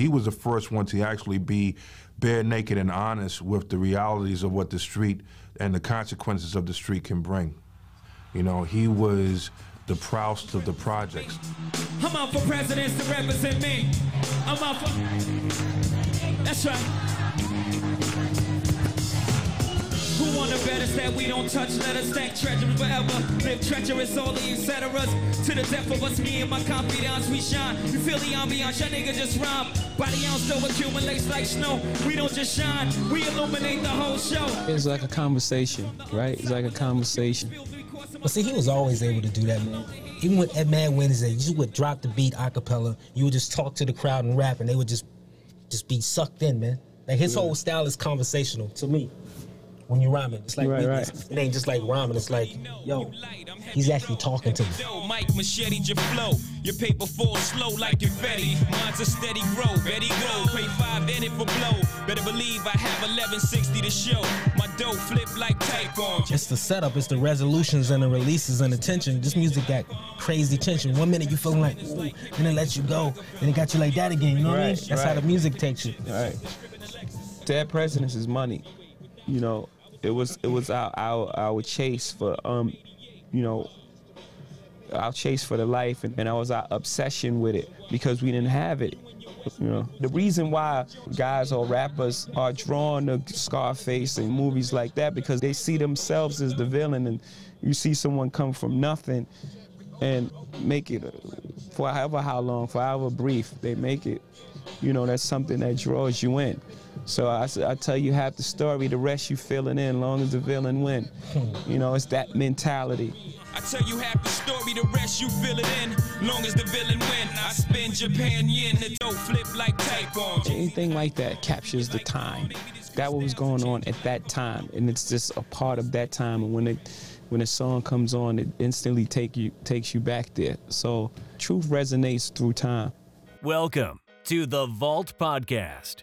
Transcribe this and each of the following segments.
he was the first one to actually be bare naked and honest with the realities of what the street and the consequences of the street can bring. You know, he was the Proust of the projects. I'm out for presidents to represent me. I'm out for. That's right. Who want to bet us that we don't touch? Let us stack treasure forever. Live treacherous, all the etceteras. To the death of us, me and my confidants, we shine. You feel the ambiance, your nigga just rhyme. By the ounce, though accumulates like snow. We don't just shine, we illuminate the whole show. It's like a conversation, right? It's like a conversation. But see, he was always able to do that, man. Even with at Mad Wednesday, you would drop the beat a cappella. You would just talk to the crowd and rap, and they would just just be sucked in, man. Like his whole style is conversational to me. When you're rhyming, it's like Right, right. it ain't just like rhyming. It's like, yo, he's actually talking to me. Yo, Mike machete your flow. Your paper falls slow like confetti. Mine's a steady grow, Betty go. Pay five in it for blow. Better believe I have 1160 to show. My dough flip like tapeworm. It's the setup, it's the resolutions and the releases and the tension. This music got crazy tension. One minute you feeling like, ooh, and it lets you go. Then it got you like that again. You know what I mean? Right, That's how the music takes you. Right. Dead presidents is money. You know, it was it was our our, our chase for um, you know, our chase for the life and, and I was our obsession with it because we didn't have it. You know, the reason why guys or rappers are drawn to Scarface and movies like that because they see themselves as the villain, and you see someone come from nothing and make it uh, for however how long, for however brief they make it. You know, that's something that draws you in. So I tell you half the story, the rest you filling in, long as the villain win. You know, it's that mentality. I tell you half the story, the rest you fill it in. Long as the villain win, I spin Japan yen, the dough flip like tapeworm. Anything like that captures the time. That what was going on at that time, and it's just a part of that time. And when it when a song comes on, it instantly take you takes you back there. So truth resonates through time. Welcome to the Vault Podcast,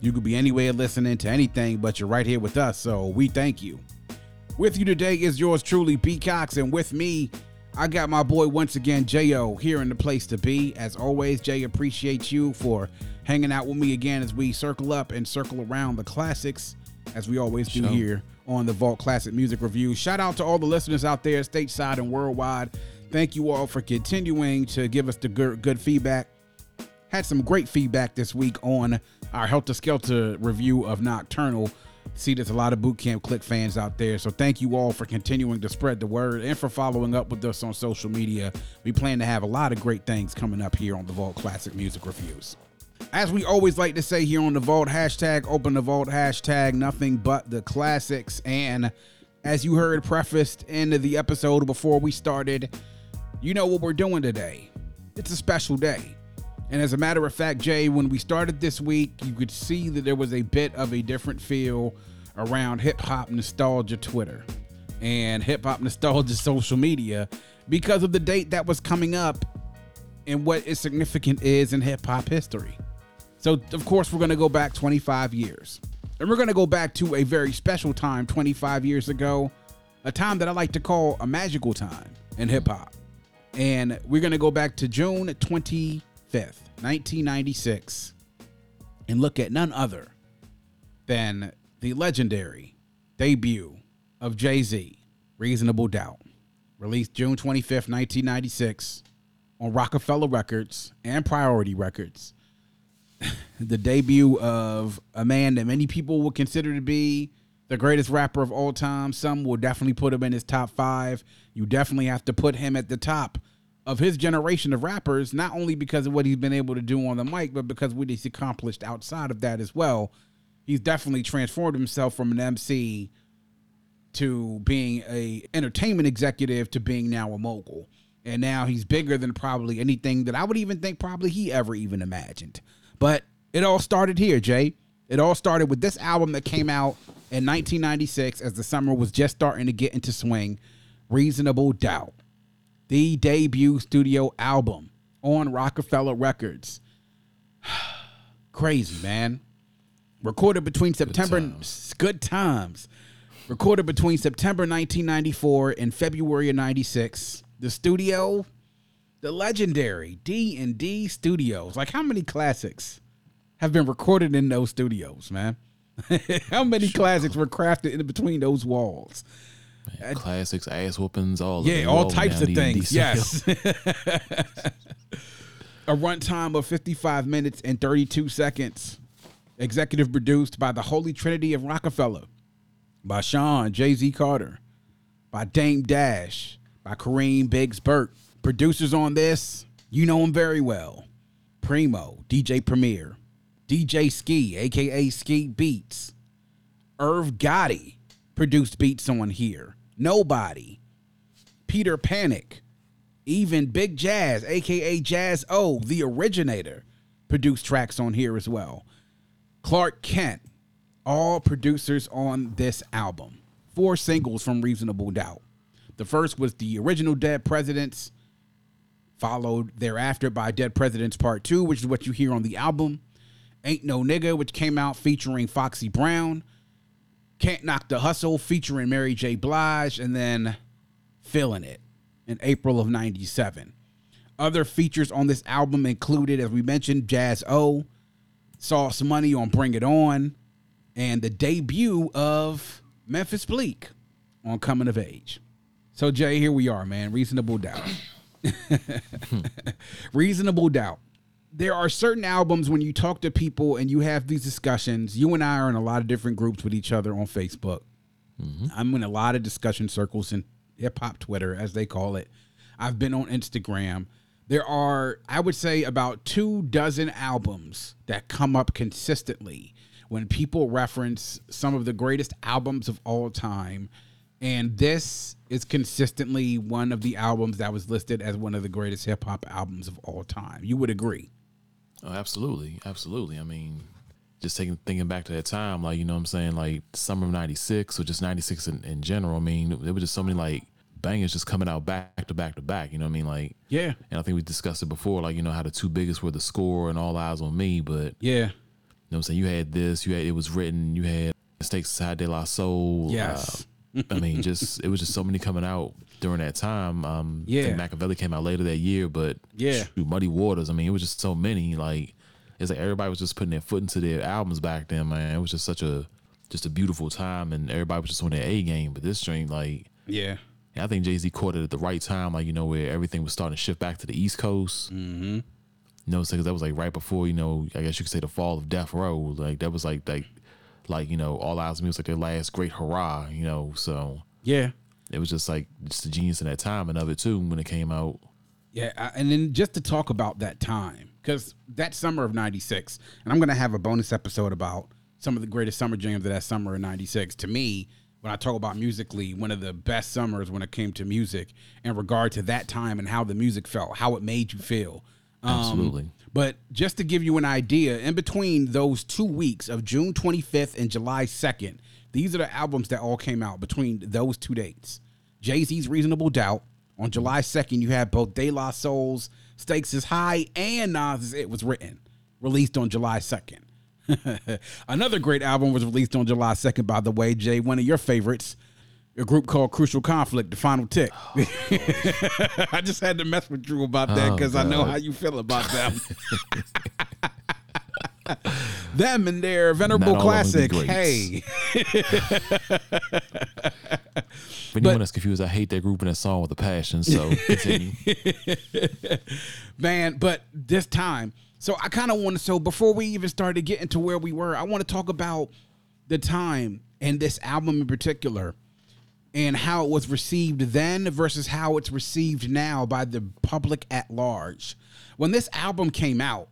You could be anywhere listening to anything, but you're right here with us, so we thank you. With you today is yours truly, B. Cox, and with me, I got my boy once again, J.O., here in the place to be. As always, Jay, appreciate you for hanging out with me again as we circle up and circle around the classics, as we always do here on the Vault Classic Music Review. Shout out to all the listeners out there, stateside and worldwide. Thank you all for continuing to give us the good, good feedback had some great feedback this week on our Heltah Skeltah review of Nocturnal. See, there's a lot of Boot Camp Clik fans out there. So thank you all for continuing to spread the word and for following up with us on social media. We plan to have a lot of great things coming up here on the Vault Classic Music Reviews. As we always like to say here on the Vault, hashtag open the Vault, hashtag nothing but the classics. And as you heard prefaced into the episode before we started, you know what we're doing today. It's a special day. And as a matter of fact, Jay, when we started this week, you could see that there was a bit of a different feel around hip hop nostalgia Twitter and hip hop nostalgia social media because of the date that was coming up and what its significant is in hip hop history. So, of course, we're going to go back 25 years. And we're going to go back to a very special time 25 years ago, a time that I like to call a magical time in hip hop. And we're going to go back to June 25th, 1996, and look at none other than the legendary debut of Jay Z, Reasonable Doubt, released June 25th, 1996, on Roc-A-Fella Records and Priority Records. the debut of a man that many people would consider to be the greatest rapper of all time. Some will definitely put him in his top five. You definitely have to put him at the top of his generation of rappers, not only because of what he's been able to do on the mic, but because what he's accomplished outside of that as well. He's definitely transformed himself from an MC to being a entertainment executive to being now a mogul. And now he's bigger than probably anything that I would even think probably he ever even imagined. But it all started here, Jay. It all started with this album that came out in 1996, as the summer was just starting to get into swing, Reasonable Doubt, the debut studio album on Roc-A-Fella Records. Crazy, man. Recorded between September times. good times. Recorded between September 1994 and February of 96. The studio, the legendary D&D Studios. Like how many classics have been recorded in those studios, man? how many classics were crafted in between those walls? Classics, ass whoopings, all Yeah, all types of things. Yes. a runtime of 55 minutes and 32 seconds. Executive produced by the Holy Trinity of Roc-A-Fella, by Sean Jay Z Carter, by Dame Dash, by Kareem Biggs Burke. Producers on this, you know him very well. Primo, DJ Premier, DJ Ski, aka Ski Beats, Irv Gotti produced beats on here. Knobody, Peter Panic, even Big Jaz, aka Jaz-O, the originator, produced tracks on here as well. Clark Kent, all producers on this album. Four singles from Reasonable Doubt. The first was the original Dead Presidents, followed thereafter by Dead Presidents Part 2, which is what you hear on the album. Ain't No Nigga, which came out featuring Foxy Brown. Can't Knock the Hustle featuring Mary J. Blige, and then Feeling It in April of 97. Other features on this album included, as we mentioned, Jaz-O, Sauce Money on Bring It On, and the debut of Memphis Bleek on Coming of Age. So, Jay, here we are, man. Reasonable Doubt. Reasonable Doubt. There are certain albums when you talk to people and you have these discussions. You and I are in a lot of different groups with each other on Facebook. Mm-hmm. I'm in a lot of discussion circles in hip hop Twitter, as they call it. I've been on Instagram. There are, I would say, about two dozen albums that come up consistently when people reference some of the greatest albums of all time. And this is consistently one of the albums that was listed as one of the greatest hip hop albums of all time. You would agree. Oh, absolutely, absolutely. I mean, just taking thinking back to that time, like you know, what I'm saying, like summer of '96 or just '96 in, in general. I mean, there were just so many like bangers just coming out back to back to back. You know what I mean? Like, Yeah. and I think we discussed it before, like you know how the two biggest were the score and All Eyez on Me, but Yeah. you know what I'm saying? You had this, you had it was written, you had Mistakes Side de la Soul. Yes. uh, I mean, just it was just so many coming out during that time. Um, I Yeah. think Machiavelli came out later that year, but Yeah. shoot, Muddy Waters. I mean, it was just so many. Like, it's like everybody was just putting their foot into their albums back then, man. It was just such a just a beautiful time, and everybody was just on their A game. But this joint, like, Yeah. I think Jay Z caught it at the right time, like you know, where everything was starting to shift back to the East Coast. Mm-hmm. You know, because that was like right before you know, I guess you could say the fall of Death Row. Like that was like like like you know, All Eyez on Me was like their last great hurrah. You know, so Yeah. It was just like just the genius in that time and of it too when it came out. Yeah, I- and then just to talk about that time, because that summer of '96, and I'm gonna have a bonus episode about some of the greatest summer jams of that summer of '96. To me, when I talk about musically, one of the best summers when it came to music in regard to that time and how the music felt, how it made you feel. Um, Absolutely. But just to give you an idea, in between those two weeks of June 25th and July 2nd, these are the albums that all came out between those two dates. Jay Z's Reasonable Doubt. On July 2nd, you had both De La Soul's Stakes is High and Nas' It Was Written, released on July 2nd. Another great album was released on July 2nd, by the way, Jay, one of your favorites. A group called Crucial Conflict, The Final Tick. I just had to mess with Drew about that Oh, because I know how you feel about them. them and their venerable Not all of them classic, Hey. For anyone that's confused, I hate that group and that song with a passion. So continue. man but this time so i kind of want to so before we even started getting to where we were i want to talk about the time and this album in particular and how it was received then versus how it's received now by the public at large when this album came out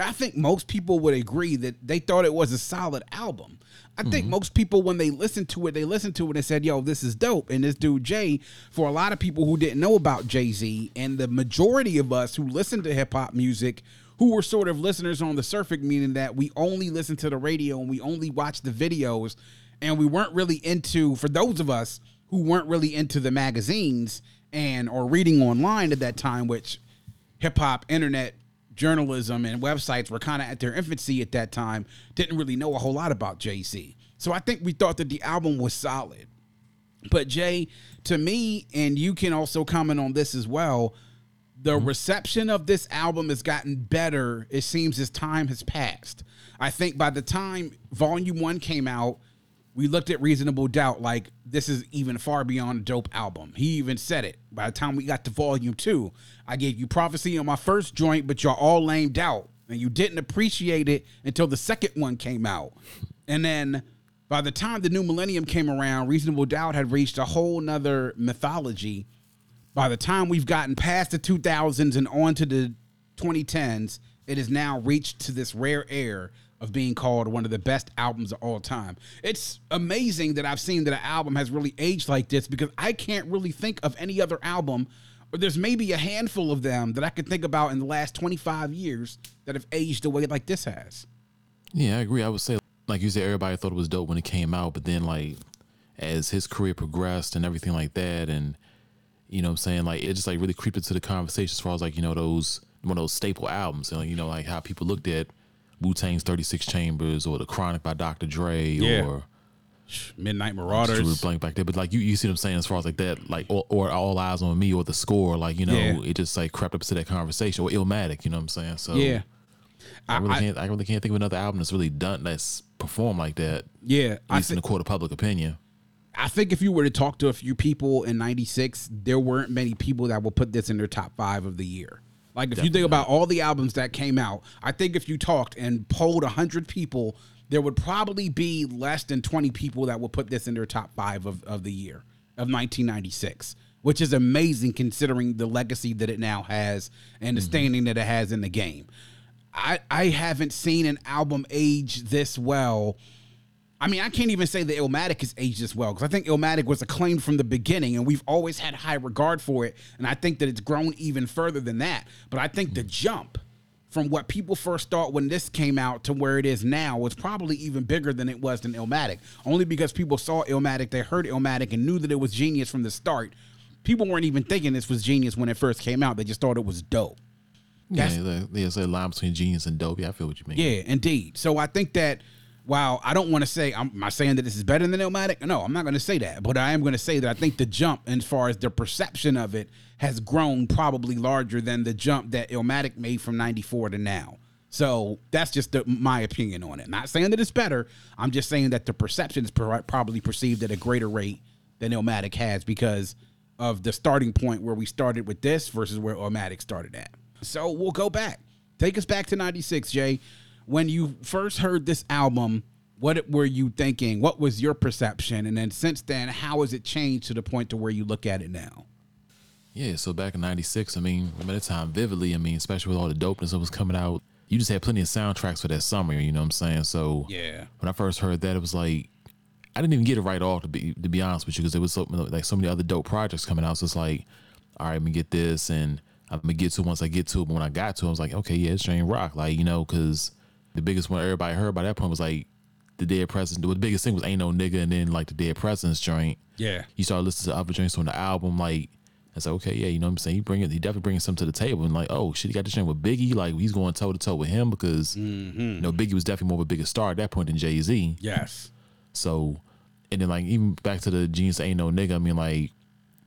i think most people would agree that they thought it was a solid album I think mm-hmm. most people, when they listened to it, they listened to it and said, "Yo, this is dope." And this dude Jay, for a lot of people who didn't know about Jay Z, and the majority of us who listened to hip hop music, who were sort of listeners on the surface, meaning that we only listened to the radio and we only watched the videos and we weren't really into for those of us who weren't really into the magazines and or reading online at that time, which hip hop, internet journalism, and websites were kind of at their infancy at that time, didn't really know a whole lot about Jay Z. So I think we thought that the album was solid. But Jay, to me, and you can also comment on this as well, the mm-hmm. reception of this album has gotten better, it seems, as time has passed. I think by the time Volume 1 came out, we looked at Reasonable Doubt like this is even far beyond a dope album. He even said it. By the time we got to Volume 2, I gave you Prophecy on my first joint, but y'all all lamed out. And you didn't appreciate it until the second one came out. And then by the time the new millennium came around, Reasonable Doubt had reached a whole nother mythology by the time we've gotten past the 2000s and on to the 2010s, it has now reached to this rare air of being called one of the best albums of all time. It's amazing that I've seen that an album has really aged like this because I can't really think of any other album, or there's maybe a handful of them that I could think about in the last 25 years that have aged the way like this has. Yeah, I agree. I would say, like you said, everybody thought it was dope when it came out, but then like as his career progressed and everything like that, and you know what I'm saying, like it just like really creeped into the conversation as far as like, you know, those one of those staple albums. And like, you know, like how people looked at Wu Tang's 36 Chambers or The Chronic by Dr. Dre Yeah. or Midnight Marauders. blank back there. But like you, you see what I'm saying as far as like that, like or, or All Eyez on Me or the score, like, you know, Yeah. it just like crept up to that conversation. Or Illmatic, you know what I'm saying? So Yeah. I really I- can't I really can't think of another album that's really done that's performed like that. Yeah. At I least in the court of public opinion. I think if you were to talk to a few people in 96, there weren't many people that will put this in their top five of the year. Like, if you think about all the albums that came out, I think if you talked and polled 100 people, there would probably be less than 20 people that would put this in their top five of, of the year of 1996, which is amazing considering the legacy that it now has and the mm-hmm. standing that it has in the game. I, I haven't seen an album age this well I mean, I can't even say that Illmatic has aged as well because I think Illmatic was acclaimed from the beginning, and we've always had high regard for it. And I think that it's grown even further than that. But I think the jump from what people first thought when this came out to where it is now was probably even bigger than it was than Illmatic. Only because people saw Illmatic, they heard Illmatic, and knew that it was genius from the start. People weren't even thinking this was genius when it first came out. They just thought it was dope. Yeah, That's- yeah, there's a line between genius and dope. Yeah, I feel what you mean. Yeah, indeed. So I think that while I don't want to say, I'm am I saying that this is better than Illmatic? No, I'm not going to say that. But I am going to say that I think the jump, as far as the perception of it, has grown probably larger than the jump that Illmatic made from 94 to now. So that's just the, my opinion on it. Not saying that it's better. I'm just saying that the perception is pro- probably perceived at a greater rate than Illmatic has because of the starting point where we started with this versus where Illmatic started at. So we'll go back. Take us back to 96, Jay. When you first heard this album, what were you thinking? What was your perception? And then since then, how has it changed to the point to where you look at it now? Yeah, so back in '96, I mean, remember the time vividly. I mean, especially with all the dopeness that was coming out, you just had plenty of soundtracks for that summer. You know what I'm saying? So Yeah. when I first heard that, it was like I didn't even get it right off to be to be honest with you, because there was so like so many other dope projects coming out. So it's like, all right, I'm gonna get this, and I'm gonna get to it once I get to it. But when I got to it, I was like, okay, yeah, it's Jane Rock, like you know, because the biggest one everybody heard by that point was like the Dead Presidents. The biggest thing was Ain't No Nigga, and then like the Dead Presidents joint. Yeah. you start listening to other joints on the album, like it's like, okay, yeah, you know what I'm saying? He bring it, he definitely bringing something to the table, and like, oh shit, he got this joint with Biggie, like he's going toe to toe with him because you mm-hmm. know Biggie was definitely more of a bigger star at that point than Jay Z. Yes. So, and then like even back to the Genius Ain't No Nigga, I mean like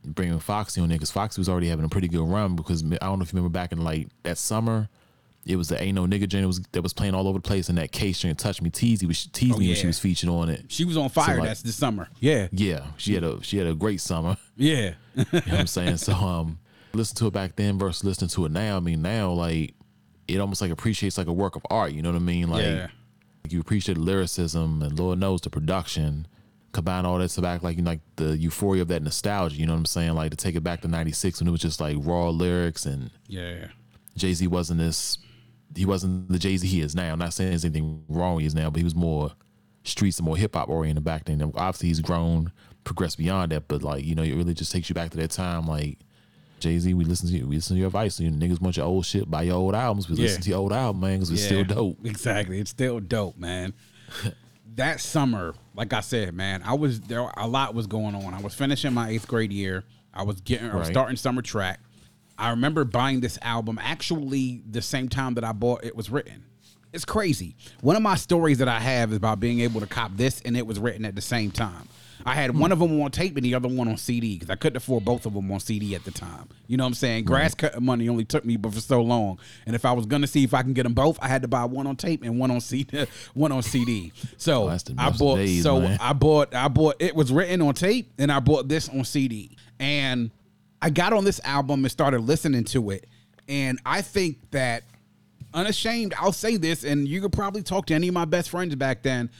bringing Foxy on there because Foxy was already having a pretty good run because I don't know if you remember back in like that summer. It was the Ain't No Nigga joint that was, that was playing all over the place, and that case joint Touch Me Teasy was teased Oh, me when she was featured on it. She was on fire. like- that's this summer. Yeah. Yeah, she had a she had a great summer. Yeah. You know what I'm saying? So um listen to it back then versus listening to it now. I mean now like it almost like appreciates like a work of art, you know what I mean? Like Yeah. you appreciate the lyricism and Lord knows the production. Combine all that to back like you know, like the euphoria of that nostalgia, you know what I'm saying? Like to take it back to ninety six when it was just like raw lyrics and Yeah. Jay Z wasn't this he wasn't the Jay Z he is now. I'm not saying there's anything wrong with he is now, but he was more streets and more hip hop oriented back then. Obviously he's grown, progressed beyond that, but like, you know, it really just takes you back to that time like Jay Z, we listen to you, we listen to your advice. You niggas want your old shit, buy your old albums. We Yeah. listen to your old album, man, because it's still dope. Exactly. It's still dope, man. that summer, like I said, man, I was there. A lot was going on. I was finishing my eighth grade year. I was getting, I was starting summer track. I remember buying this album actually the same time that I bought it was written. It's crazy. One of my stories that I have is about being able to cop this and it was written at the same time. I had one of them on tape and the other one on CD because I couldn't afford both of them on CD at the time. You know what I'm saying? Grass cutting money only took me but for so long, and if I was gonna see if I can get them both, I had to buy one on tape and one on CD. One on CD. So Oh, I bought. days, so man. I bought. I bought. It was written on tape, and I bought this on CD. And I got on this album and started listening to it, and I think that unashamed, I'll say this, and you could probably talk to any of my best friends back then.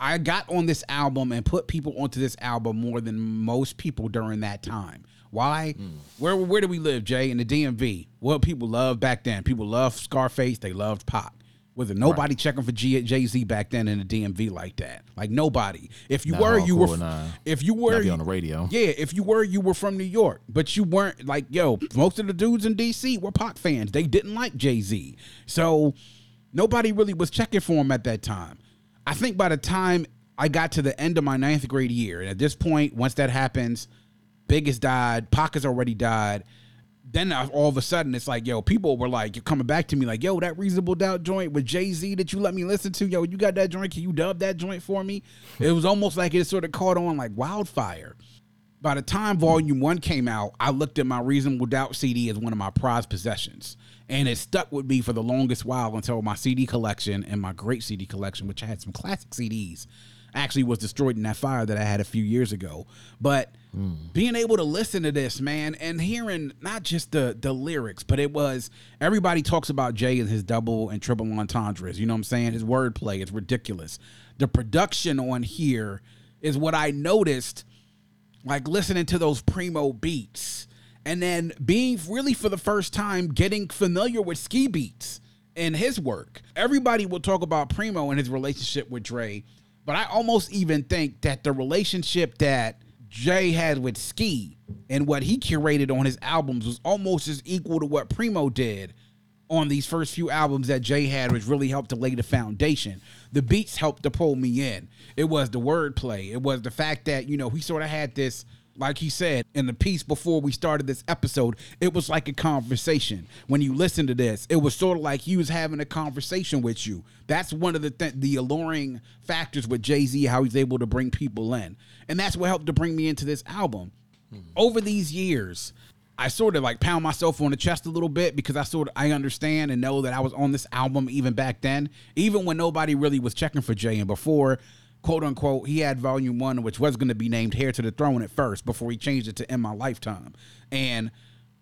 I got on this album and put people onto this album more than most people during that time. Why? Hmm. Where where do we live, Jay? In the DMV. What people loved back then. People loved Scarface. They loved Pac. Was there nobody checking for G- Jay Z back then in the DMV like that? Like nobody. If you Not were, you were. nah. If you were on the radio. yeah, if you were, you were from New York, but you weren't like yo. Most of the dudes in DC were Pac fans. They didn't like Jay Z, so nobody really was checking for him at that time. I think by the time I got to the end of my ninth grade year, and at this point, once that happens, Big has died, Pac has already died. Then I- all of a sudden, it's like, yo, people were like, you're coming back to me, like, yo, that Reasonable Doubt joint with Jay Z that you let me listen to, yo, you got that joint? Can you dub that joint for me? It was almost like it sort of caught on like wildfire by the time volume one came out, I looked at my Reasonable Doubt CD as one of my prized possessions. And it stuck with me for the longest while until my CD collection and my great CD collection, which I had some classic CDs, actually was destroyed in that fire that I had a few years ago. But being able to listen to this, man, and hearing not just the the lyrics, but it was everybody talks about Jay and his double and triple entendres. You know what I'm saying? His wordplay is ridiculous. The production on here is what I noticed like listening to those primo beats and then being really for the first time getting familiar with ski beats in his work. Everybody will talk about Primo and his relationship with Dre, but I almost even think that the relationship that Jay had with Ski and what he curated on his albums was almost as equal to what Primo did on these first few albums that Jay had, which really helped to lay the foundation. The beats helped to pull me in. It was the wordplay. It was the fact that, you know, he sort of had this, like he said in the piece before we started this episode, it was like a conversation. When you listen to this, it was sort of like he was having a conversation with you. That's one of the th- the alluring factors with Jay Z, how he's able to bring people in. And that's what helped to bring me into this album. Hmm. Over these years, I sort of like pound myself on the chest a little bit because I sort of I understand and know that I was on this album even back then, even when nobody really was checking for Jay and before quote unquote he had volume one, which was going to be named Heir to the Throne at first before he changed it to In My Lifetime. And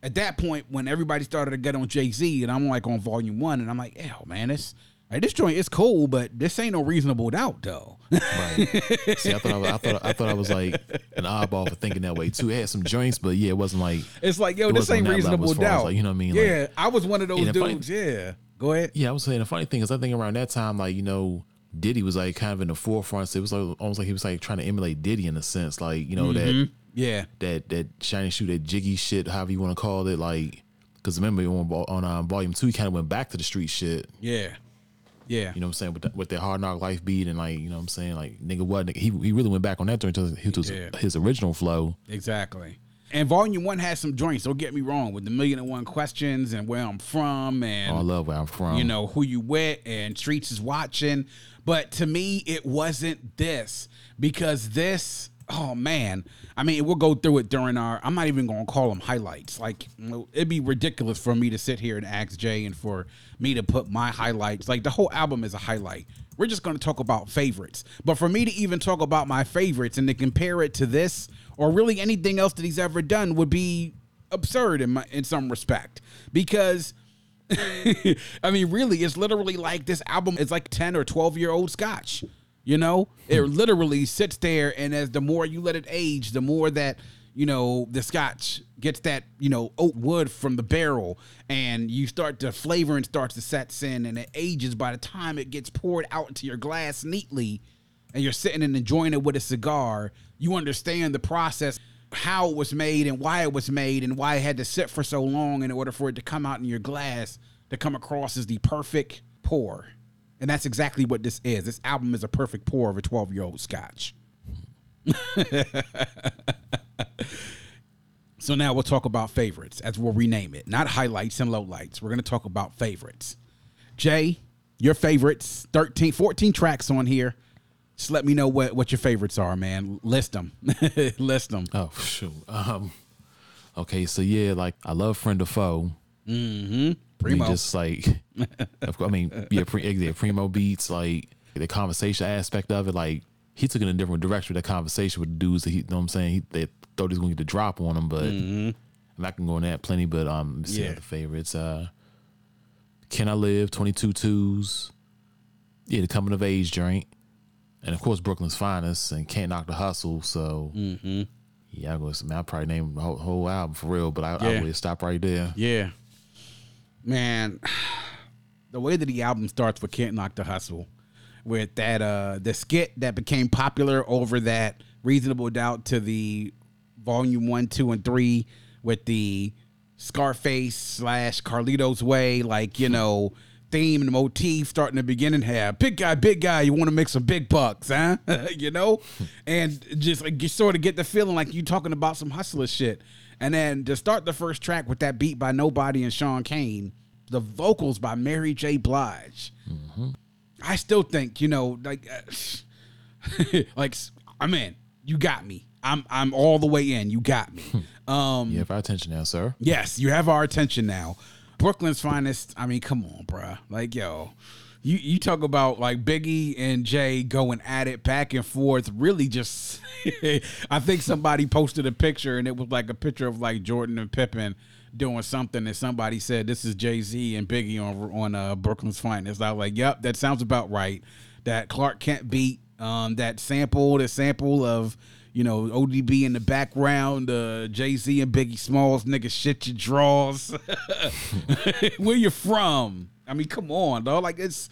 at that point, when everybody started to get on Jay Z, and I'm like on volume one, and I'm like, oh man, this like, this joint is cool, but this ain't no reasonable doubt though. Right. See, I thought I, was, I thought I thought I was like an oddball for thinking that way too. It had some joints, but yeah, it wasn't like It's like, yo, this ain't on that level reasonable as far as, doubt. like, you know what I mean? Yeah, Like- I was one of those the funny- dudes. yeah, go ahead. Yeah, I was saying the funny thing is I think around that time, like, you know, Diddy was like kind of in the forefront. So it was like almost like he was like trying to emulate Diddy in a sense. Like, you know, that Yeah, that that shiny shoe, that jiggy shit, however you want to call it, like because remember on on um, volume two, he kind of went back to the street shit. yeah, yeah. You know what I'm saying? With the, with that hard knock life beat and like, you know what I'm saying? Like, nigga, what? Nigga, he he really went back on that during his, his, his original flow. Exactly. And Volume One has some joints. Don't get me wrong with the million and one questions and where I'm from and Oh, I love where I'm from. you know who you with and streets is watching but to me it wasn't this because this oh man. I mean we'll go through it during our i'm not even gonna call them highlights. Like it'd be ridiculous for me to sit here and ask jay and for me to put my highlights like the whole album is a highlight. We're just to talk about favorites. But for me to even talk about my favorites and to compare it to this or really anything else that he's ever done would be absurd in my in some respect. Because I mean, really, it's literally like this album is like 10 or 12 year old scotch. You know, it hmm. literally sits there, and as the more you let it age, the more that, you know, the scotch gets that, you know, oak wood from the barrel, and you start to flavor and starts to set in, and it ages by the time it gets poured out into your glass neatly, and you're sitting and enjoying it with a cigar, you understand the process, how it was made and why it was made and why it had to sit for so long in order for it to come out in your glass to come across as the perfect pour. And that's exactly what this is. This album is a perfect pour of a 12 year old scotch. so now we'll talk about favorites as we'll rename it, not highlights and lowlights. We're going to talk about favorites. Jay, your favorites, 13, 14 tracks on here. Just let me know what, what your favorites are, man. List them. List them. Oh shoot. Um. Okay, so yeah, like I love friend or foe. Mm-hmm. I mean, Primo. just like, of course, I mean, yeah, pre, yeah, primo beats, like the conversation aspect of it. Like he took it in a different direction with that conversation with the dudes that he, you know what I'm saying? He, they thought he was going to get the drop on him, but I'm not going to go on that plenty. But um, see Mm-hmm. Yeah. other favorites. Uh, Can I Live? 22 twos. Yeah, the coming of age joint, and of course Brooklyn's finest and Can't Knock the Hustle. So Mm-hmm. yeah, I go. I mean, I'll probably name the whole, whole album for real, but I, Yeah. I would stop right there. Yeah. Man, the way that the album starts with Can't Knock the Hustle, with that uh the skit that became popular over that reasonable doubt to the volume one, two, and three with the Scarface slash Carlito's way, like, you know, theme and motif starting the beginning have big guy, big guy, you want to make some big bucks, huh? you know? and just like you sort of get the feeling like you talking about some hustler shit. And then to start the first track with that beat by Knobody and Sean Cane, the vocals by Mary J. Blige. I still think, you know, like, uh, like I'm in. You got me. I'm I'm all the way in. You got me. Um, You have our attention now, sir. Yes, you have our attention now. Brooklyn's finest. I mean, come on, bruh. Like, yo, you you talk about like Biggie and Jay going at it back and forth. Really, just I think somebody posted a picture and it was like a picture of like Jordan and Pippen doing something, and somebody said this is Jay Z and Biggie on on uh, Brooklyn's finest. I was like, yep, that sounds about right. That Clark Kent beat, um, that sample, the sample of you know, ODB in the background, uh, Jay Z and Biggie Smalls, nigga, shit your draws. Where you from? I mean, come on, dog. Like it's,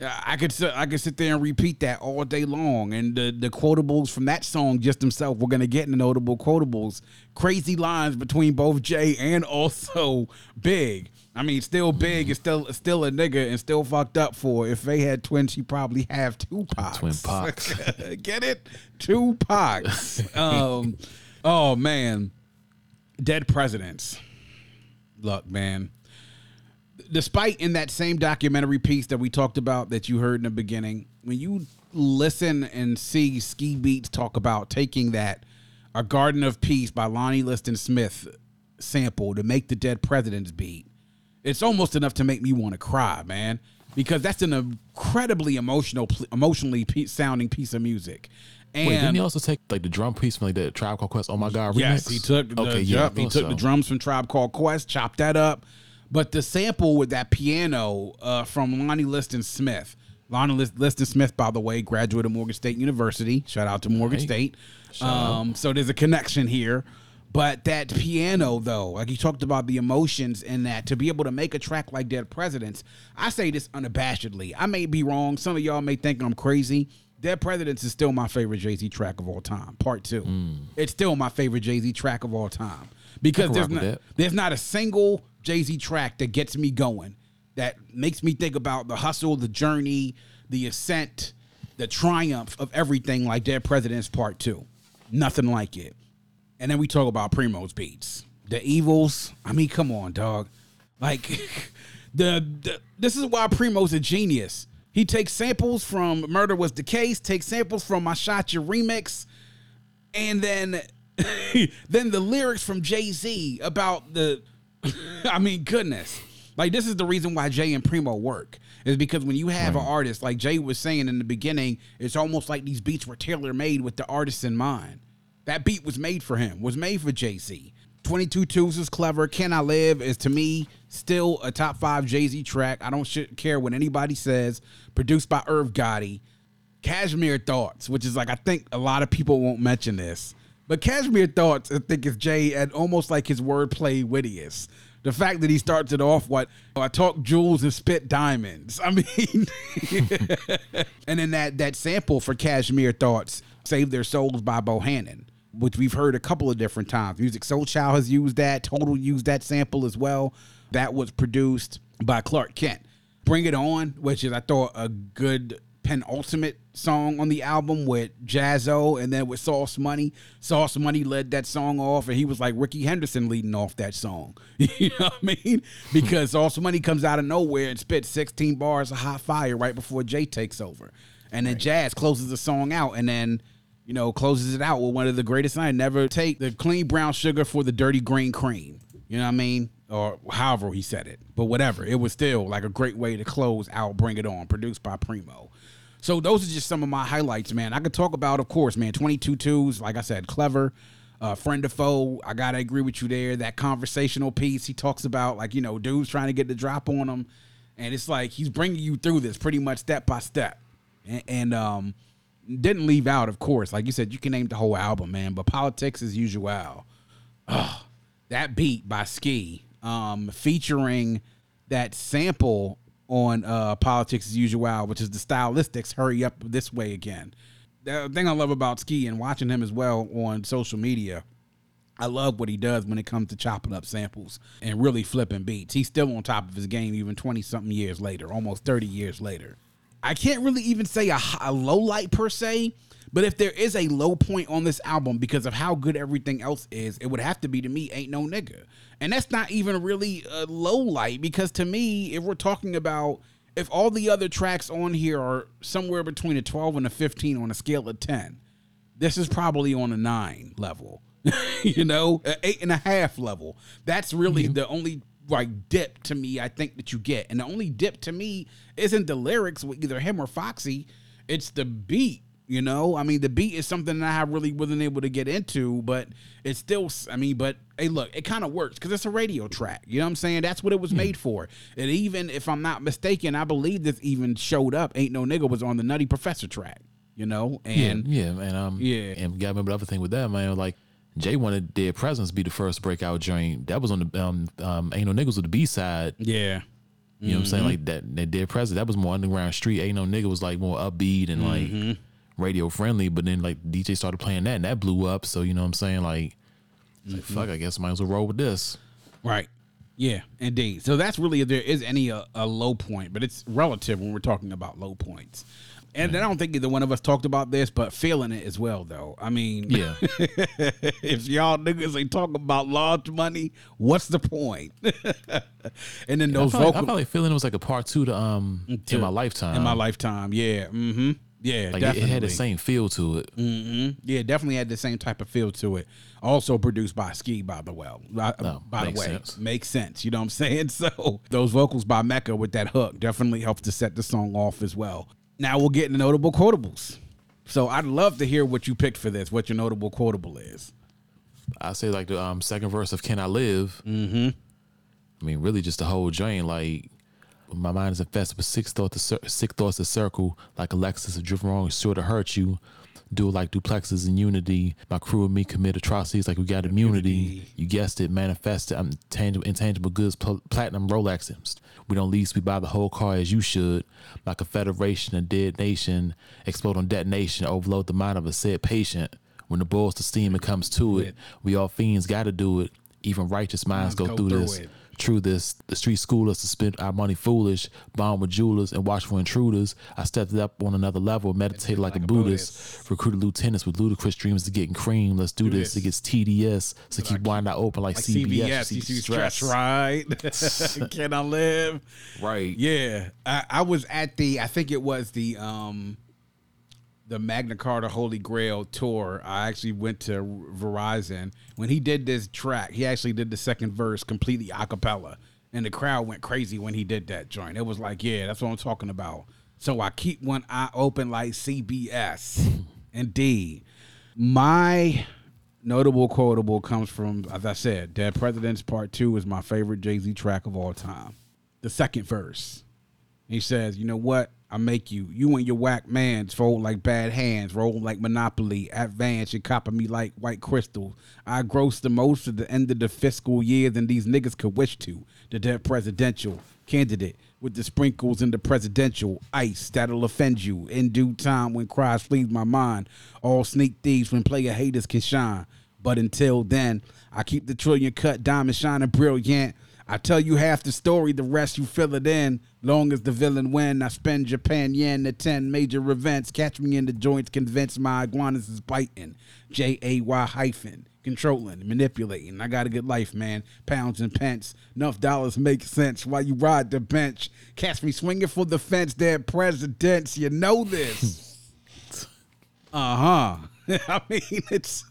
I could I could sit there and repeat that all day long. And the the quotables from that song just themselves, we're gonna get in the notable quotables. Crazy lines between both Jay and also Big. I mean, still big is still still a nigga and still fucked up for. If they had twins, she probably have two pops. Twin pox. Get it? Two pox. um, oh man, dead presidents. Look, man. Despite in that same documentary piece that we talked about that you heard in the beginning, when you listen and see Ski Beats talk about taking that "A Garden of Peace" by Lonnie Liston Smith sample to make the Dead Presidents beat, it's almost enough to make me want to cry, man. Because that's an incredibly emotional, emotionally sounding piece of music. And Wait, didn't he also take like the drum piece from like the Tribe Called Quest? Oh my God, remix? Yes, he took the, okay, yeah, yep, he took so. the drums from Tribe Called Quest, chopped that up. But the sample with that piano uh, from Lonnie Liston Smith. Lonnie Liston Smith, by the way, graduate of Morgan State University. Shout out to Morgan Right. State. Um, so there's a connection here. But that piano, though, like you talked about the emotions in that, to be able to make a track like Dead Presidents, I say this unabashedly. I may be wrong. Some of y'all may think I'm crazy. Dead Presidents is still my favorite Jay Z track of all time. Part two. It's still my favorite Jay Z track of all time because there's not, there's not a single Jay Z track that gets me going, that makes me think about the hustle, the journey, the ascent, the triumph of everything like Dead Presidents Part Two. Nothing like it. And then we talk about Primo's beats, D'Evils. I mean, come on, dog. Like the, the this is why Primo's a genius. He takes samples from Murder Was the Case, takes samples from My Shot Your remix, and then then the lyrics from Jay Z about the. I mean, goodness. Like this is the reason why Jay and Primo work is because when you have an artist like Jay was saying in the beginning, it's almost like these beats were tailor made with the artist in mind. That beat was made for him, was made for Jay Z. 22 Twos is clever. Can I Live is to me still a top five Jay Z track. I don't shit care what anybody says. Produced by Irv Gotti. Cashmere Thoughts, which is like I think a lot of people won't mention this, but Cashmere Thoughts I think is Jay at almost like his wordplay wittiest. The fact that he starts it off what oh, I talk jewels and spit diamonds. I mean, and then that that sample for Cashmere Thoughts, "Save Their Souls" by Bohannon, which we've heard a couple of different times. Musiq Soulchild has used that. Total used that sample as well. That was produced by Clark Kent. Bring It On, which is I thought a good penultimate song on the album with Jaz-O and then with Sauce Money. Sauce Money led that song off, and he was like Rickey Henderson leading off that song. you know what I mean? Because Sauce Money comes out of nowhere and spits 16 bars of hot fire right before Jay takes over. And then Jaz closes the song out and then you know, closes it out with one of the greatest I never take the clean brown sugar for the dirty green cream. You know what I mean? Or however he said it. But whatever. It was still like a great way to close out Bring It On, produced by Primo. So those are just some of my highlights, man. I could talk about, of course, man, 22 twos, like I said, clever. Uh, friend of foe, I gotta agree with you there. That conversational piece he talks about, like you know, dudes trying to get the drop on him, and it's like he's bringing you through this pretty much step by step, and, and um, didn't leave out, of course. Like you said, you can name the whole album, man. But politics as usual. That beat by Ski, um, featuring that sample on uh, Politics as Usual, which is the stylistics hurry up this way again. The thing I love about Ski and watching him as well on social media, I love what he does when it comes to chopping up samples and really flipping beats. He's still on top of his game even 20 something years later, almost 30 years later. I can't really even say a, a low light per se, but if there is a low point on this album because of how good everything else is, it would have to be to me Ain't No Nigga. And that's not even really a low light because to me, if we're talking about if all the other tracks on here are somewhere between a 12 and a 15 on a scale of 10, this is probably on a 9 level. you know, a eight and a half level. That's really the only like dip to me I think that you get. And the only dip to me isn't the lyrics with either him or Foxy. It's the beat. You know, I mean, the beat is something that I really wasn't able to get into, but it's still, I mean, but hey, look, it kind of works because it's a radio track. You know what I'm saying? That's what it was made for. And even if I'm not mistaken, I believe this even showed up. Ain't No Nigga was on the Nutty Professor track, you know? And yeah, yeah, and um, Yeah. and gotta remember the other thing with that, man. Like Jay wanted Dead Presence to be the first breakout joint. That was on the um, um Ain't No Niggas with the B side. yeah. You know what I'm saying? Mm-hmm. Like that, that Dead President, that was more underground street. Ain't no nigga was like more upbeat and Mm-hmm. like radio friendly. But then like DJ started playing that and that blew up. So you know what I'm saying? Like, it's like Mm-hmm. fuck, I guess I might as well roll with this. Right. Yeah, indeed. So that's really if there is any uh, a low point, but it's relative when we're talking about low points. And then I don't think either one of us talked about this, but feeling it as well, though. I mean, Yeah. if y'all niggas ain't talking about large money, what's the point? and then I those felt, like, I vocal felt like feeling it was like a part two to um to- in my lifetime. in my lifetime, yeah, mm-hmm, yeah, Like it, definitely. it had the same feel to it. Yeah, definitely had the same type of feel to it. Also produced by Ski, by the way. By, Oh, by the way, sense. makes sense. You know what I'm saying? So those vocals by Mecca with that hook definitely helps to set the song off as well. Now we'll get into notable quotables. So I'd love to hear what you picked for this. What your notable quotable is. I say like the um second verse of Can I Live? Mm-hmm. I mean, really just the whole joint. Like my mind is infested with sick thoughts, to cir- sick thoughts that circle like Alexis. If driven wrong, is sure to hurt you. Do it like duplexes in unity. My crew and me commit atrocities like we got immunity. You guessed it, manifested. I'm tangible, intangible goods, pl- platinum Rolexes. We don't lease, we buy the whole car as you should. My confederation, a dead nation, explode on detonation, overload the mind of a said patient. When the boils to steam and comes to it, we all fiends got to do it. Even righteous minds go, go through, through this. it. True this, the street school us to spend our money foolish, bond with jewelers and watch for intruders. I stepped it up on another level, meditated like, a Buddhist, recruited lieutenants with ludicrous dreams of getting cream. Let's do, this. It gets tedious, so keep winding out open like, Like CBS. CBS, you see stress. stress, right? Can I live? Right. Yeah, I, I was at the. I think it was the um, the Magna Carta Holy Grail tour. I actually went to Verizon when he did this track. He actually did the second verse completely a cappella, and the crowd went crazy when he did that joint. It was like, yeah, that's what I'm talking about. So I keep one eye open like CBS. Indeed, my notable quotable comes from, as I said, Dead Presidents Part Two is my favorite Jay Z track of all time. The second verse. He says, "You know what? I make you. You and your whack mans fold like bad hands, roll like Monopoly. Advance, you copper me like white crystal. I gross the most at the end of the fiscal year than these niggas could wish to. The dead presidential candidate with the sprinkles in the presidential ice that'll offend you in due time when cries flees my mind. All sneak thieves when player haters can shine. But until then, I keep the trillion cut diamond shining brilliant. I tell you half the story, the rest you fill it in. Long as the villain win, I spend Japan yen to 10 major events. Catch me in the joints, convince my iguanas is biting. J A Y hyphen. Controlling, manipulating. I got a good life, man. Pounds and pence. Enough dollars make sense while you ride the bench. Catch me swinging for the fence, dead presidents. You know this. Uh huh. I mean, it's.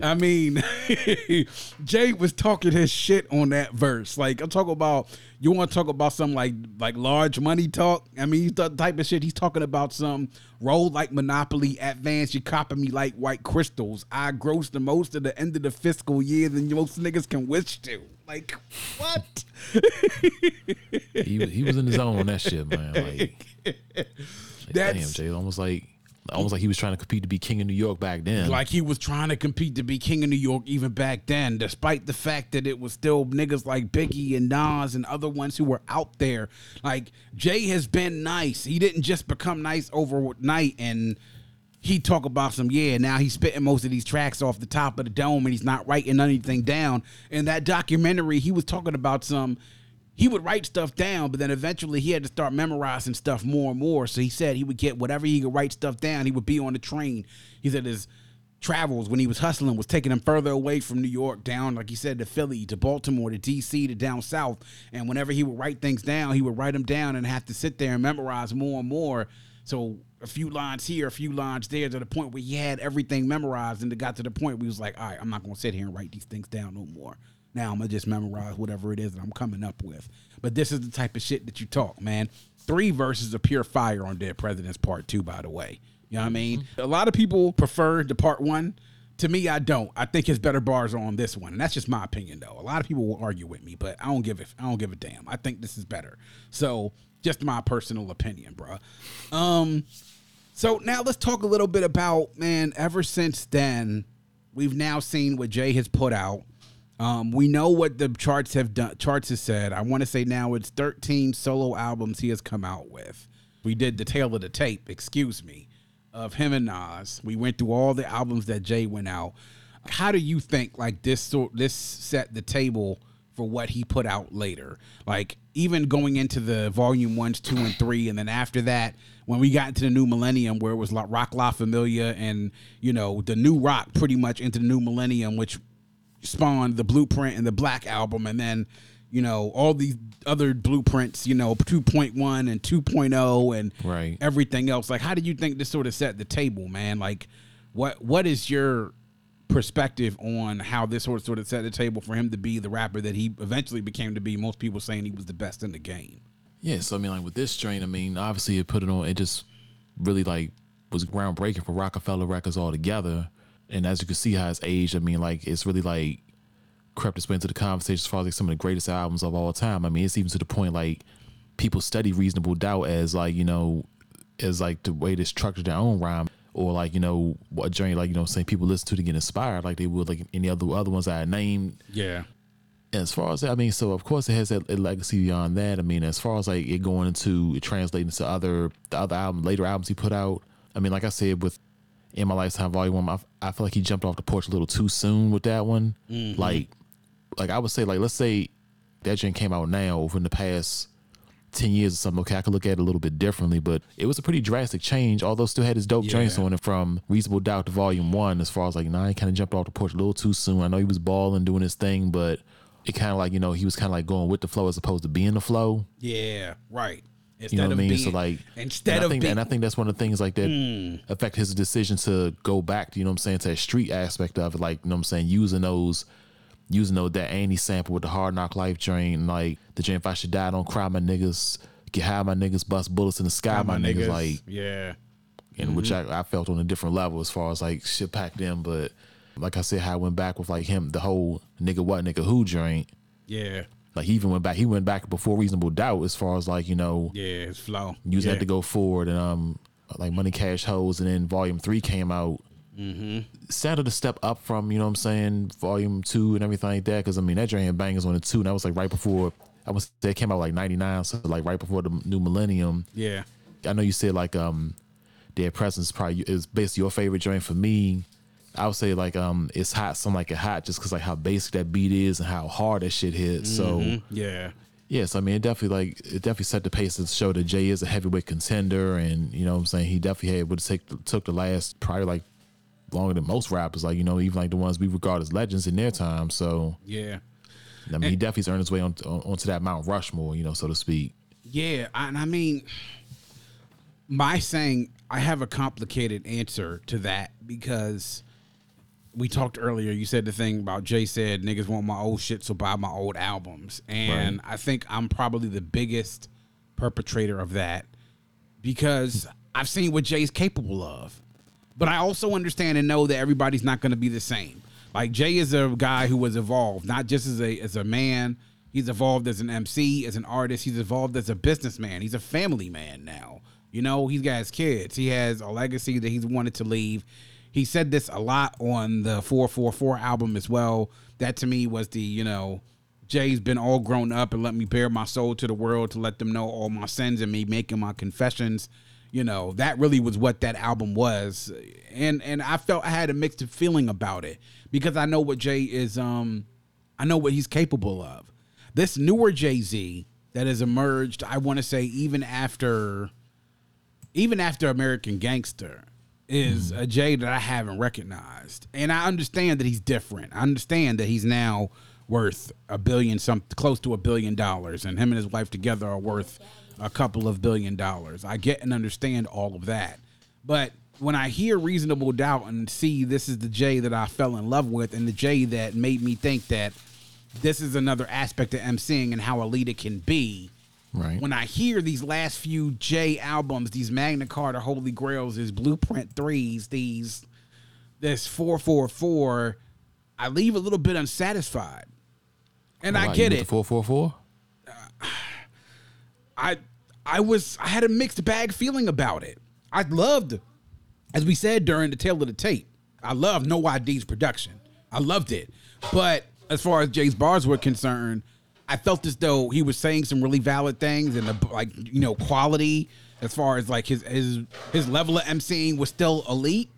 I mean, Jay was talking his shit on that verse. Like I'm talking about. You want to talk about some like like large money talk? I mean, he's the type of shit he's talking about. Some roll like Monopoly, advance. You copy me like white crystals. I gross the most at the end of the fiscal year than most niggas can wish to. Like what? he was- he was in his own on that shit, man. Like, like damn, Jay, almost like almost like he was trying to compete to be king of New York back then. Like he was trying to compete to be king of New York even back then, despite the fact that it was still niggas like Biggie and Nas and other ones who were out there. Like Jay has been nice. He didn't just become nice overnight and he talk about some yeah now he's spitting most of these tracks off the top of the dome and he's not writing anything down in that documentary he was talking about some he would write stuff down, but then eventually he had to start memorizing stuff more and more. So he said he would get whatever he could write stuff down. He would be on the train. He said his travels when he was hustling was taking him further away from New York down, like he said, to Philly, to Baltimore, to DC, to down south. And whenever he would write things down, he would write them down and have to sit there and memorize more and more. So a few lines here, a few lines there, to the point where he had everything memorized, and it got to the point where he was like, "All right, I'm not gonna sit here and write these things down no more." Now I'm gonna just memorize whatever it is that I'm coming up with. But this is the type of shit that you talk, man. Three verses of pure fire on Dead Presidents Part Two, by the way. You know what I mean? A lot of people prefer the part one. To me, I don't. I think his better bars are on this one, and that's just my opinion, though. A lot of people will argue with me, but I don't give a I don't give a damn. I think this is better. So, just my personal opinion, bruh. Um, so now let's talk a little bit about man. Ever since then, we've now seen what Jay has put out. Um, we know what the charts have done. Charts has said. I want to say now it's 13 solo albums he has come out with. We did the tail of the tape. Excuse me, of him and Nas. We went through all the albums that Jay went out. How do you think like this sort this set the table for what he put out later? Like even going into the volume ones, two, and three, and then after that, when we got into the new millennium, where it was like Roc La Familia and you know the new rock, pretty much into the new millennium, which spawned the Blueprint and the Black album, and then you know all these other blueprints, you know 2.1 and 2.0 and Right. everything else. Like, how do you think this sort of set the table, man? Like, what what is your perspective on how this sort of sort of set the table for him to be the rapper that he eventually became to be? Most people saying he was the best in the game. Yeah, so I mean, like with this strain, I mean, obviously it put it on. It just really like was groundbreaking for Roc-A-Fella Records altogether. And as you can see, how it's aged. I mean, like it's really like crept its way into the conversation as far as like some of the greatest albums of all time. I mean, it's even to the point like people study Reasonable Doubt as like you know, as like the way they structure their own rhyme. Or like you know what journey like you know saying people listen to to get inspired like they would like any other other ones I named Yeah. as far as I mean, so of course it has a, a legacy beyond that. I mean, as far as like it going into it translating to other the other album later albums he put out. I mean, like I said with in my lifetime volume one, I, I feel like he jumped off the porch a little too soon with that one. Mm-hmm. Like, like I would say, like let's say that joint came out now over in the past ten years or something. Okay, I could look at it a little bit differently, but it was a pretty drastic change. Although still had his dope joints Yeah. on it from Reasonable Doubt to Volume One. As far as like, nah, he kind of jumped off the porch a little too soon. I know he was balling, doing his thing, but it kind of like you know he was kind of like going with the flow as opposed to being the flow. Yeah. Right. Instead You know what I mean? being, so like, instead and I of think, being, Hmm. and I think that's one of the things like that affect his decision to go back to you know what I'm saying to that street aspect of it, like you know what I'm saying using those. Using those that Annie sample with the hard knock life drain, like the dream if I should die, don't cry my niggas, get high my niggas, bust bullets in the sky, my, niggas, like yeah. and which I, I felt on a different level as far as like shit packed in. But like I said, how I went back with like him, the whole nigga what nigga who drink. Yeah. Like he even went back. He went back before reasonable doubt as far as like you know Yeah. His flow. using yeah. that to go forward and um like money cash hoes and then volume three came out. Mm-hmm. A step up from you know what I'm saying volume two and everything like that because I mean that drain had bangers on the two and that was like right before I was that came out like '99 so like right before the new millennium. Yeah. I know you said like um Dead Presidents probably is basically your favorite joint for me. I would say like um it's hot, some like it hot, just because like how basic that beat is and how hard that shit hits. So Yeah. yes, I mean it definitely like it definitely set the pace to show that Jay is a heavyweight contender, and you know what I'm saying he definitely had would take took the last probably like longer than most rappers, like you know even like the ones we regard as legends in their time. So Yeah. I mean he definitely's earned his way on, on onto that Mount Rushmore, you know, so to speak. Yeah, and I mean, my saying I have a complicated answer to that because we talked earlier. You said the thing about Jay said niggas want my old shit, so buy my old albums, and I think I'm probably the biggest perpetrator of that because I've seen what Jay's capable of. But I also understand and know that everybody's not going to be the same. Like Jay is a guy who was evolved, not just as a as a man. He's evolved as an MC, as an artist. He's evolved as a businessman. He's a family man now. You know, he's got his kids. He has a legacy that he's wanted to leave. He said this a lot on the 444 album as well. That to me was the, you know, Jay's been all grown up and let me bare my soul to the world to let them know all my sins and me making my confessions. You know, that really was what that album was. And and I felt I had a mixed feeling about it because I know what Jay is um I know what he's capable of. This newer Jay-Z that has emerged, I want to say even after even after American Gangster is mm-hmm. a Jay that I haven't recognized. And I understand that he's different. I understand that he's now worth a billion some close to a billion dollars and him and his wife together are worth a couple of billion dollars. I get and understand all of that. But when I hear reasonable doubt and see this is the Jay that I fell in love with and the Jay that made me think that this is another aspect of MCing and how elite it can be, Right. when I hear these last few Jay albums, these Magna Carta Holy Grails, these Blueprint threes, these this four four four, I leave a little bit unsatisfied. And I get it. Four four four. I I was I had a mixed bag feeling about it. I loved, as we said during the tail of the tape, I loved No ID's production. I loved it. But as far as Jay's bars were concerned, I felt as though he was saying some really valid things and the, like you know quality as far as like his his his level of emceeing was still elite.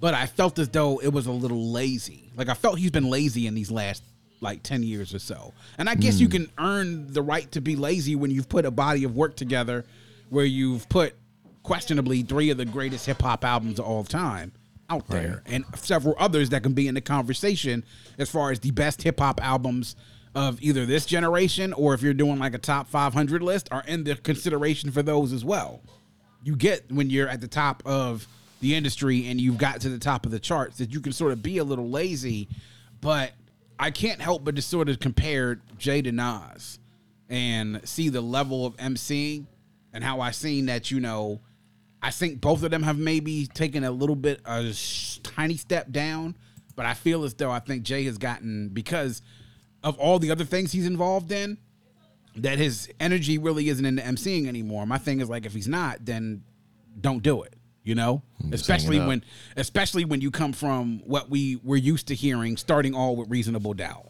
But I felt as though it was a little lazy. Like I felt he's been lazy in these last like 10 years or so. And I guess you hmm. can earn the right to be lazy when you've put a body of work together where you've put questionably three of the greatest hip hop albums of all time out there and several others that can be in the conversation as far as the best hip hop albums of either this generation or if you're doing like a top 500 list are in the consideration for those as well. You get when you're at the top of the industry and you've got to the top of the charts that you can sort of be a little lazy, but I can't help but to sort of compare Jay to Nas and see the level of MC and how I seen that, you know, I think both of them have maybe taken a little bit a sh- tiny step down, but I feel as though I think Jay has gotten because of all the other things he's involved in that his energy really isn't into MCing anymore. My thing is like if he's not, then don't do it. You know, Just especially hang it up. when especially when you come from what we were used to hearing, starting all with reasonable doubt.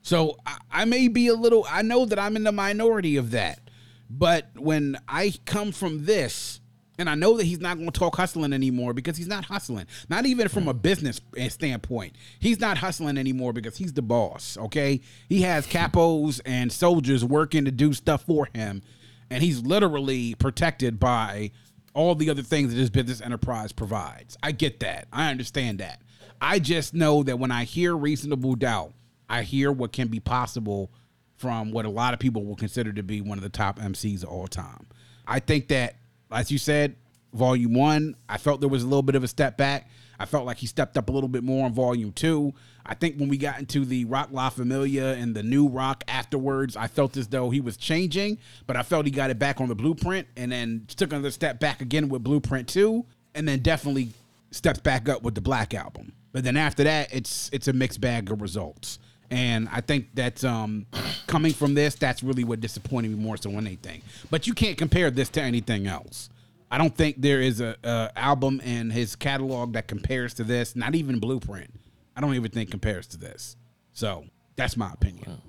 So I, I may be a little. I know that I'm in the minority of that, but when I come from this, and I know that he's not going to talk hustling anymore because he's not hustling. Not even from a business eh, standpoint, he's not hustling anymore because he's the boss. Okay, he has capos and soldiers working to do stuff for him, and he's literally protected by all the other things that his business enterprise provides. I get that. I understand that. I just know that when I hear reasonable doubt, I hear what can be possible from what a lot of people will consider to be one of the top MCs of all time. I think that, as you said, volume one, I felt there was a little bit of a step back. I felt like he stepped up a little bit more in volume two. I think when we got into the Roc La Familia and the new rock afterwards, I felt as though he was changing, but I felt he got it back on the blueprint and then took another step back again with Blueprint 2, and then definitely stepped back up with the Black album. But then after that, it's it's a mixed bag of results. And I think that's um, coming from this, that's really what disappointed me more so than anything. But you can't compare this to anything else. I don't think there is a, a album in his catalog that compares to this. Not even Blueprint. I don't even think compares to this. So that's my opinion.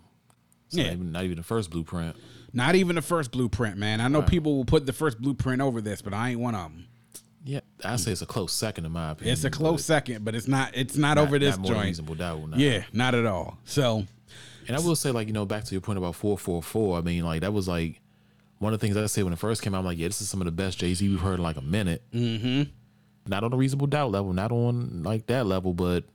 It's Yeah. not, even, not even the first blueprint. Not even the first Blueprint, man. I know people will put the first Blueprint over this, but I ain't one of them. Yeah, I say it's a close second in my opinion. It's a close second, but it's not. It's not, not- over this not joint. reasonable doubt. Yeah, not at all. So And I will say, like, you know, back to your point about 444, I mean, like, that was like one of the things I said when it first came out. I'm like, yeah, this is some of the best Jay Z we've heard in like a minute. Mm-hmm. Not on a reasonable doubt level, not on like that level, but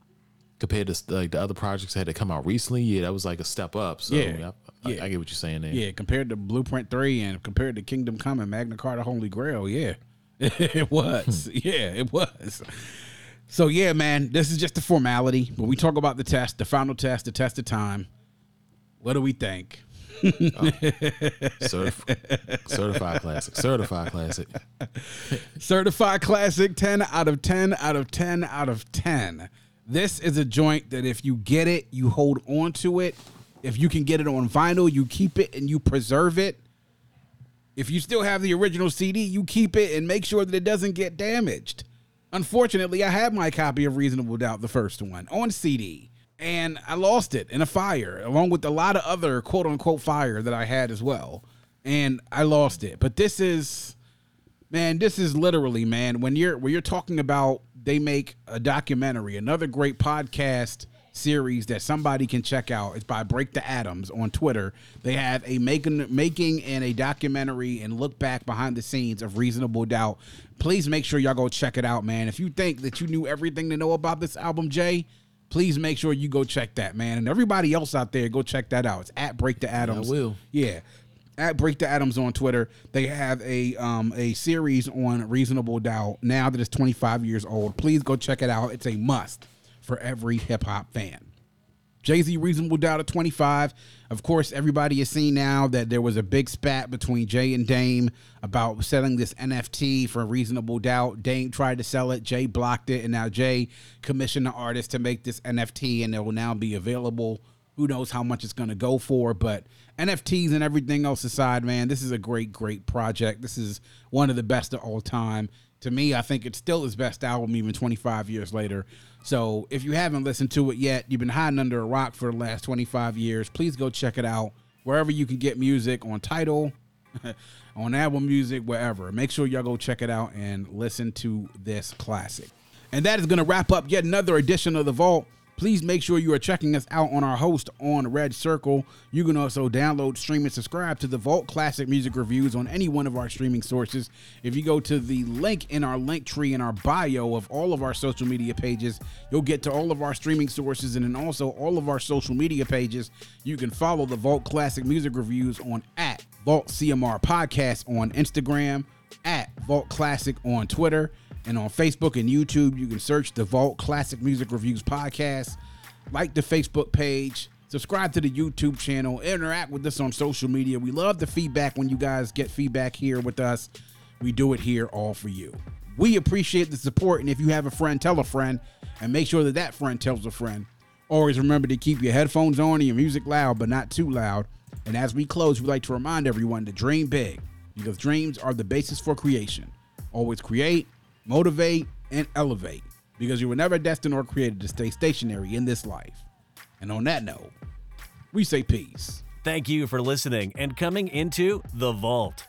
compared to like the other projects that had to come out recently, yeah, that was like a step up. So, Yeah. I, I, Yeah. I get what you're saying there. yeah, compared to Blueprint Three and compared to Kingdom Come and Magna Carta Holy Grail, yeah, it was. Hmm. yeah, it was. So yeah, man, this is just a formality. When we talk about the test, the final test, the test of time, what do we think? Oh. Certif- certified classic. Certified classic. Certified classic, 10 out of 10 out of 10 out of 10. This is a joint that if you get it, you hold on to it. If you can get it on vinyl, you keep it and you preserve it. If you still have the original CD, you keep it and make sure that it doesn't get damaged. Unfortunately, I had my copy of Reasonable Doubt, the first one, on CD, and I lost it in a fire, along with a lot of other quote unquote fire that I had as well. And I lost it. But this is man this is literally man when you're when you're talking about they make a documentary another great podcast series that somebody can check out. It's by break the atoms on twitter. They have a making making and a documentary and look back behind the scenes of reasonable doubt. Please make sure y'all go check it out man. If you think that you knew everything to know about this album jay please make sure you go check that man. And everybody else out there go check that out. It's at break the atoms. will. yeah. At Break the Atoms on Twitter, they have a um a series on Reasonable Doubt now that it's 25 years old. Please go check it out. It's a must for every hip hop fan. Jay Z Reasonable Doubt at 25. Of course, everybody has seen now that there was a big spat between Jay and Dame about selling this NFT for Reasonable Doubt. Dame tried to sell it, Jay blocked it, and now Jay commissioned the artist to make this NFT, and it will now be available. Who knows how much it's going to go for, but NFTs and everything else aside, man, this is a great, great project. This is one of the best of all time. To me, I think it's still his best album, even 25 years later. So if you haven't listened to it yet, you've been hiding under a rock for the last 25 years, please go check it out wherever you can get music on Tidal, on Apple Music, wherever. Make sure y'all go check it out and listen to this classic. And that is going to wrap up yet another edition of The Vault. Please make sure you are checking us out on our host on Red Circle. You can also download, stream, and subscribe to the Vault Classic Music Reviews on any one of our streaming sources. If you go to the link in our link tree in our bio of all of our social media pages, you'll get to all of our streaming sources and then also all of our social media pages. You can follow the Vault Classic Music Reviews on at Vault CMR Podcast on Instagram, at Vault Classic on Twitter. And on Facebook and YouTube, you can search the Vault Classic Music Reviews Podcast. Like the Facebook page, subscribe to the YouTube channel, interact with us on social media. We love the feedback when you guys get feedback here with us. We do it here all for you. We appreciate the support. And if you have a friend, tell a friend and make sure that that friend tells a friend. Always remember to keep your headphones on and your music loud, but not too loud. And as we close, we'd like to remind everyone to dream big because dreams are the basis for creation. Always create, motivate, and elevate because you were never destined or created to stay stationary in this life. And on that note, we say peace. Thank you for listening and coming into The Vault.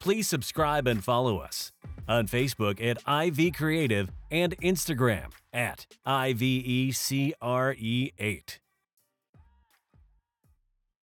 Please subscribe and follow us on Facebook at IV Creative and Instagram at E IVECRE8.